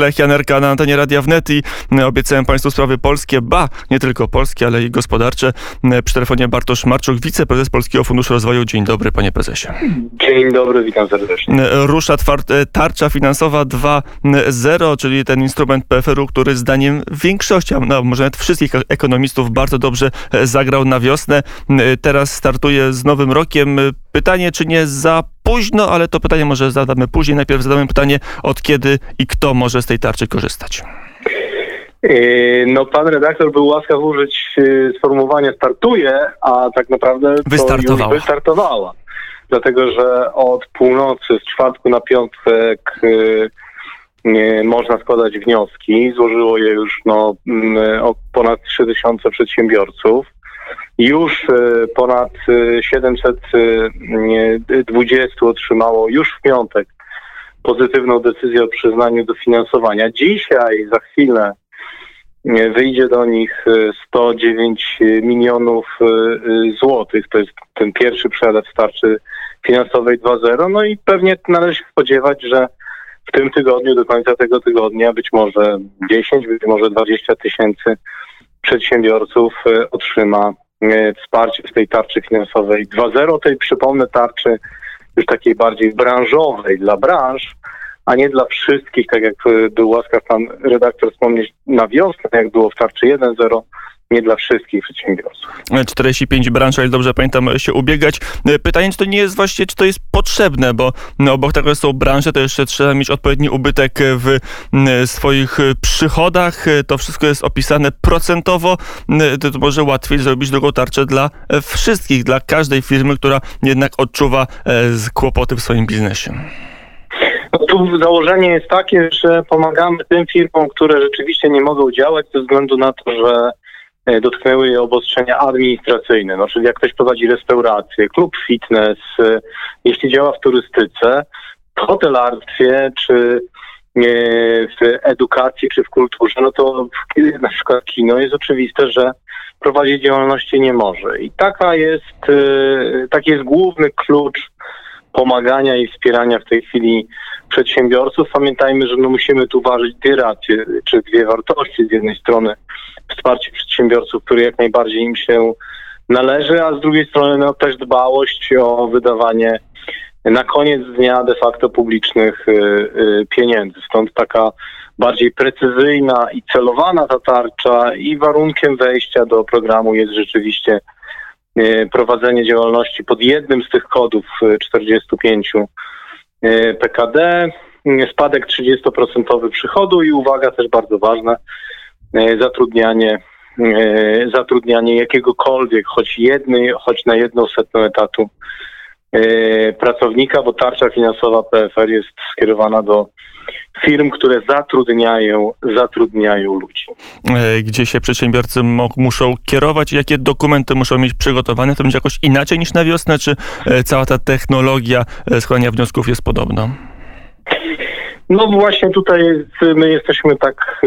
Lech Janerka na antenie Radia Wnet i obiecałem Państwu sprawy polskie, ba, nie tylko polskie, ale i gospodarcze. Przy telefonie Bartosz Marczuk, wiceprezes Polskiego Funduszu Rozwoju. Dzień dobry, panie prezesie. Dzień dobry, witam serdecznie. Rusza tarcza finansowa 2.0, czyli ten instrument PFR-u, który zdaniem większości, no może nawet wszystkich ekonomistów bardzo dobrze zagrał na wiosnę. Teraz startuje z nowym rokiem. Pytanie, czy nie za późno, ale to pytanie może zadamy później. Najpierw zadamy pytanie, od kiedy i kto może z tej tarczy korzystać. Yy, no, pan redaktor był łaskaw użyć yy, sformułowania startuje, a tak naprawdę wystartowała. wystartowała. Dlatego, że od północy z czwartku na piątek yy, można składać wnioski. Złożyło je już no, mm, ponad 3000 przedsiębiorców. Już ponad 720 otrzymało już w piątek pozytywną decyzję o przyznaniu dofinansowania. Dzisiaj, za chwilę, wyjdzie do nich 109 milionów złotych. To jest ten pierwszy przelew starczy finansowej 2.0. No i pewnie należy się spodziewać, że w tym tygodniu, do końca tego tygodnia, być może 10, być może 20 tysięcy przedsiębiorców otrzyma wsparcie z tej tarczy finansowej 2.0. Tej przypomnę tarczy już takiej bardziej branżowej dla branż, a nie dla wszystkich, tak jak był łaskaw pan redaktor wspomnieć na wiosnę, jak było w tarczy 1.0 nie dla wszystkich przedsiębiorców. 45 branż, ale dobrze pamiętam, się ubiegać. Pytanie, czy to nie jest właśnie, czy to jest potrzebne, bo no, obok tego są branże, to jeszcze trzeba mieć odpowiedni ubytek w swoich przychodach. To wszystko jest opisane procentowo. To, to może łatwiej zrobić drugą tarczę dla wszystkich, dla każdej firmy, która jednak odczuwa kłopoty w swoim biznesie. No tu założenie jest takie, że pomagamy tym firmom, które rzeczywiście nie mogą działać ze względu na to, że E, dotknęły je obostrzenia administracyjne. No, czyli jak ktoś prowadzi restaurację, klub fitness, e, jeśli działa w turystyce, w hotelarstwie czy e, w edukacji czy w kulturze, no to na przykład kino jest oczywiste, że prowadzić działalności nie może. I taka jest, taki jest główny klucz pomagania i wspierania w tej chwili przedsiębiorców. Pamiętajmy, że no musimy tu ważyć dwie racje, czy dwie wartości. Z jednej strony wsparcie przedsiębiorców, które jak najbardziej im się należy, a z drugiej strony no, też dbałość o wydawanie na koniec dnia de facto publicznych y, y, pieniędzy. Stąd taka bardziej precyzyjna i celowana ta tarcza i warunkiem wejścia do programu jest rzeczywiście prowadzenie działalności pod jednym z tych kodów 45 PKD, spadek 30% przychodu i uwaga też bardzo ważna, E, zatrudnianie, e, zatrudnianie jakiegokolwiek, choć jednej, choć na jedną setną etatu e, pracownika, bo tarcza finansowa PFR jest skierowana do firm, które zatrudniają, zatrudniają ludzi. Gdzie się przedsiębiorcy muszą kierować? Jakie dokumenty muszą mieć przygotowane? To będzie jakoś inaczej niż na wiosnę? Czy cała ta technologia składania wniosków jest podobna? No właśnie tutaj my jesteśmy tak,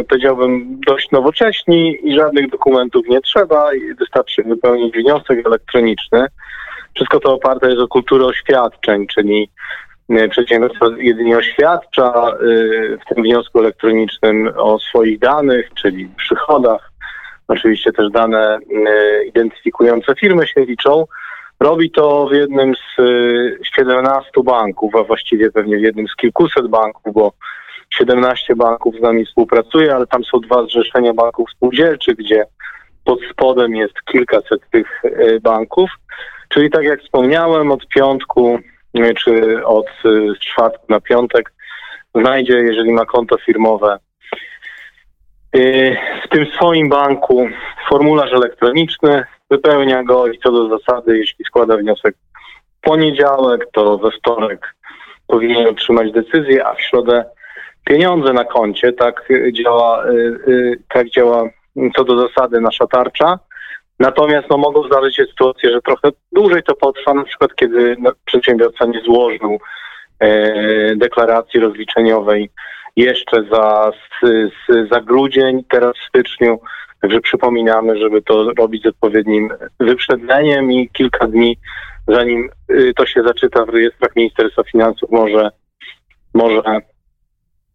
e, powiedziałbym, dość nowocześni i żadnych dokumentów nie trzeba. Wystarczy wypełnić wniosek elektroniczny. Wszystko to oparte jest o kulturę oświadczeń, czyli e, przedsiębiorstwo jedynie oświadcza e, w tym wniosku elektronicznym o swoich danych, czyli przychodach. Oczywiście też dane identyfikujące firmy się liczą. Robi to w jednym z 17 y, banków, a właściwie pewnie w jednym z kilkuset banków, bo 17 banków z nami współpracuje, ale tam są dwa zrzeszenia banków spółdzielczych, gdzie pod spodem jest kilkaset tych banków. Czyli tak jak wspomniałem, od piątku y, czy od czwartku na piątek znajdzie, jeżeli ma konto firmowe, w tym swoim banku formularz elektroniczny, wypełnia go i co do zasady, jeśli składa wniosek w poniedziałek, to we wtorek powinien otrzymać decyzję, a w środę pieniądze na koncie. Tak działa, tak działa co do zasady nasza tarcza. Natomiast no, mogą zdarzyć się sytuacje, że trochę dłużej to potrwa, na przykład kiedy no, przedsiębiorca nie złożył e, deklaracji rozliczeniowej jeszcze za, za grudzień, teraz w styczniu Także przypominamy, żeby to robić z odpowiednim wyprzedzeniem i kilka dni zanim y, to się zaczyta w rejestrach Ministerstwa Finansów może, może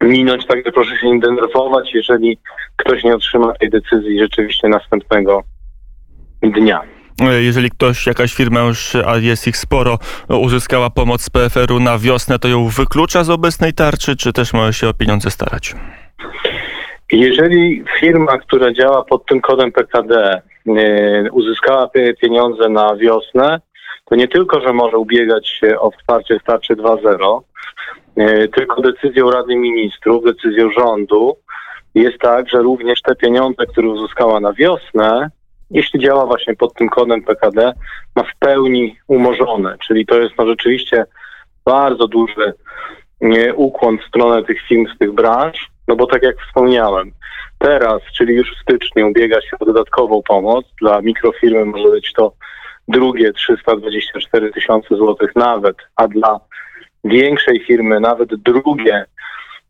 minąć, także proszę się nie denerwować, jeżeli ktoś nie otrzyma tej decyzji rzeczywiście następnego dnia. Jeżeli ktoś, jakaś firma już, a jest ich sporo, uzyskała pomoc z PFR-u na wiosnę, to ją wyklucza z obecnej tarczy, czy też może się o pieniądze starać? Jeżeli firma, która działa pod tym kodem PKD, e, uzyskała pieniądze na wiosnę, to nie tylko, że może ubiegać się o wsparcie w tarczy 2.0, e, tylko decyzją Rady Ministrów, decyzją rządu jest tak, że również te pieniądze, które uzyskała na wiosnę, jeśli działa właśnie pod tym kodem PKD, ma w pełni umorzone. Czyli to jest no rzeczywiście bardzo duży nie, ukłon w stronę tych firm z tych branż, no bo tak jak wspomniałem, teraz, czyli już w styczniu ubiega się o dodatkową pomoc. Dla mikrofirmy może być to drugie 324 tysiące złotych nawet, a dla większej firmy nawet drugie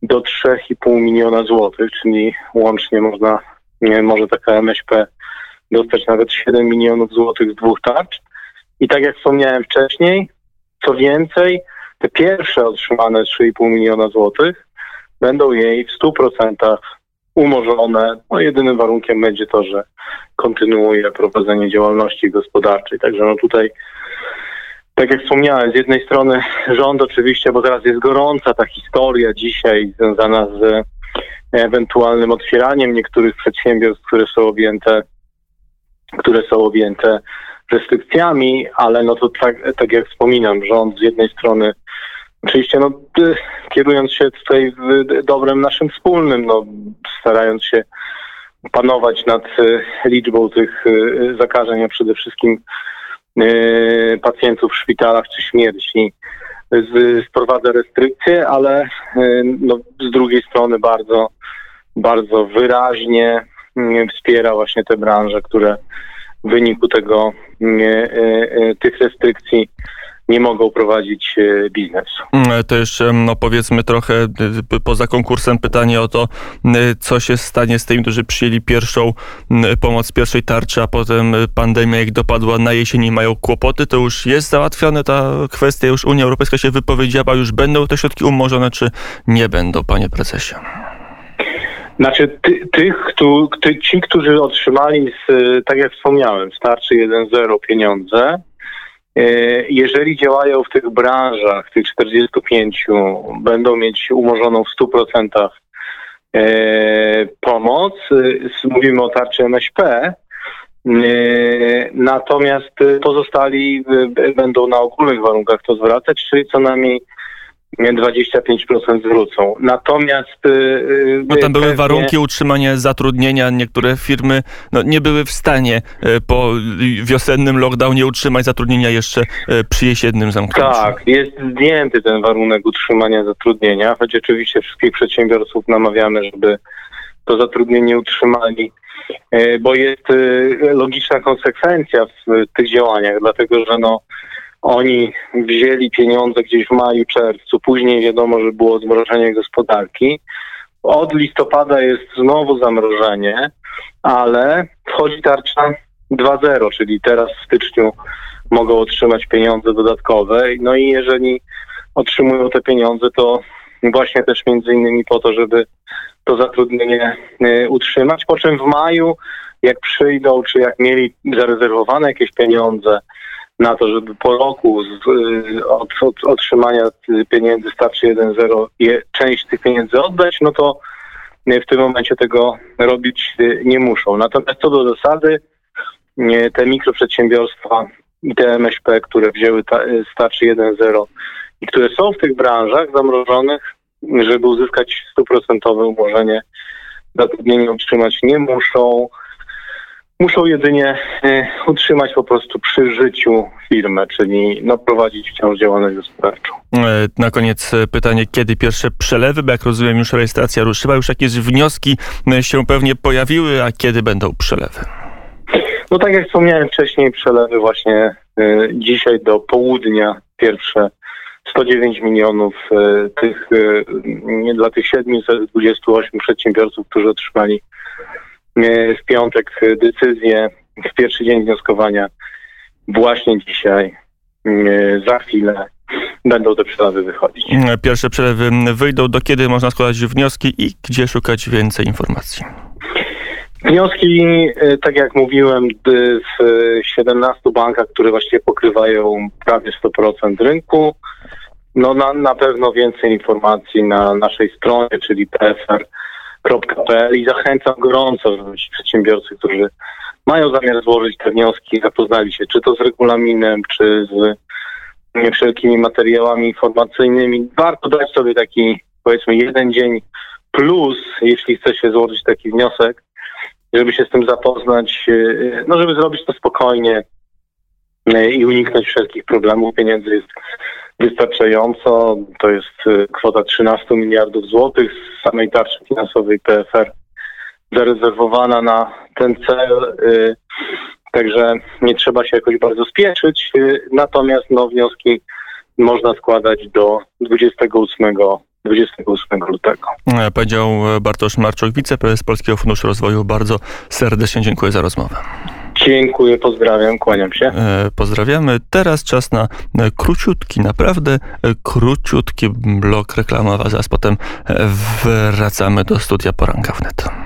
do 3,5 miliona złotych, czyli łącznie można, nie, może taka MŚP dostać nawet 7 milionów złotych z dwóch tarcz. I tak jak wspomniałem wcześniej, co więcej, te pierwsze otrzymane 3,5 miliona złotych będą jej w 100% umorzone. No jedynym warunkiem będzie to, że kontynuuje prowadzenie działalności gospodarczej. Także no tutaj, tak jak wspomniałem, z jednej strony rząd oczywiście, bo teraz jest gorąca ta historia dzisiaj związana z ewentualnym otwieraniem niektórych przedsiębiorstw, które są objęte które są objęte restrykcjami, ale no to tak, tak jak wspominam, rząd z jednej strony oczywiście no, kierując się tutaj dobrem naszym wspólnym, no, starając się panować nad e, liczbą tych e, zakażeń, a przede wszystkim pacjentów w szpitalach czy śmierci, wprowadza restrykcje, ale no, z drugiej strony bardzo, bardzo wyraźnie wspiera właśnie te branże, które w wyniku tego tych restrykcji nie mogą prowadzić e, biznesu. Mm, to jeszcze no powiedzmy trochę poza konkursem pytanie o to, co się stanie z tymi, którzy przyjęli pierwszą pomoc pierwszej tarczy, a potem pandemia ich dopadła na jesieni mają kłopoty, to już jest załatwione ta kwestia, już Unia Europejska się wypowiedziała, już będą te środki umorzone, czy nie będą, panie prezesie? Znaczy ty, tych, tu, ty, ci, którzy otrzymali, z, tak jak wspomniałem, starczy 1.0 pieniądze, e, jeżeli działają w tych branżach, tych 45, będą mieć umorzoną w 100% e, pomoc. Mówimy o tarczy MŚP. E, natomiast pozostali będą na ogólnych warunkach to zwracać, czyli co najmniej 25% zwrócą. Natomiast. Yy, no tam były pewnie... warunki utrzymania zatrudnienia. Niektóre firmy no, nie były w stanie y, po wiosennym lockdownie utrzymać zatrudnienia jeszcze y, przy jesiennym zamknięciu. Tak, jest zdjęty ten warunek utrzymania zatrudnienia, choć oczywiście wszystkich przedsiębiorców namawiamy, żeby to zatrudnienie utrzymali, y, bo jest logiczna konsekwencja w tych działaniach, dlatego że no oni wzięli pieniądze gdzieś w maju, czerwcu, później wiadomo, że było zmrożenie gospodarki. Od listopada jest znowu zamrożenie, ale wchodzi tarcza 2.0, czyli teraz w styczniu mogą otrzymać pieniądze dodatkowe. No i jeżeli otrzymują te pieniądze, to właśnie też między innymi po to, żeby to zatrudnienie y, utrzymać. Po czym w maju, jak przyjdą, czy jak mieli zarezerwowane jakieś pieniądze, na to, żeby po roku z, y, od, od otrzymania pieniędzy starczy 1.0 część tych pieniędzy oddać, no to w tym momencie tego robić y, nie muszą. Natomiast co do zasady, te mikroprzedsiębiorstwa i te MŚP, które wzięły ta, y, starczy 1.0 i które są w tych branżach zamrożonych, żeby uzyskać stuprocentowe umorzenie zatrudnienia utrzymać nie muszą. Muszą jedynie e, utrzymać po prostu przy życiu firmę, czyli no, prowadzić wciąż działalność gospodarczą. E, na koniec e, pytanie, kiedy pierwsze przelewy, bo jak rozumiem już rejestracja ruszyła, już jakieś wnioski się pewnie pojawiły, a kiedy będą przelewy? No tak jak wspomniałem wcześniej, przelewy właśnie dzisiaj do południa pierwsze 109 milionów tych, nie dla tych 728 przedsiębiorców, którzy otrzymali w piątek decyzję w pierwszy dzień wnioskowania właśnie dzisiaj, za chwilę będą te przelewy wychodzić. Pierwsze przelewy wyjdą. Do kiedy można składać wnioski i gdzie szukać więcej informacji? Wnioski, e, tak jak mówiłem, w 17 bankach, które właściwie pokrywają prawie 100% rynku. No na, na pewno więcej informacji na naszej stronie, czyli pfr.pl i zachęcam gorąco, żeby ci przedsiębiorcy, którzy mają zamiar złożyć te wnioski, zapoznali się czy to z regulaminem, czy z wszelkimi materiałami informacyjnymi. Warto dać sobie taki, powiedzmy, jeden dzień plus, jeśli chce się złożyć taki wniosek, żeby się z tym zapoznać, no żeby zrobić to spokojnie e, i uniknąć wszelkich problemów. Pieniędzy jest wystarczająco. To jest e, kwota 13 miliardów złotych z samej tarczy finansowej PFR zarezerwowana na ten cel. e, Także nie trzeba się jakoś bardzo spieszyć. e, Natomiast no, wnioski można składać do 28, 28 lutego. E, Powiedział Bartosz Marczuk, wiceprezes Polskiego Funduszu Rozwoju. Bardzo serdecznie dziękuję za rozmowę. Dziękuję, pozdrawiam, kłaniam się. E, Pozdrawiamy. Teraz czas na e, króciutki, naprawdę e, króciutki blok reklamowy, a zaraz potem wracamy do studia Poranka wnet.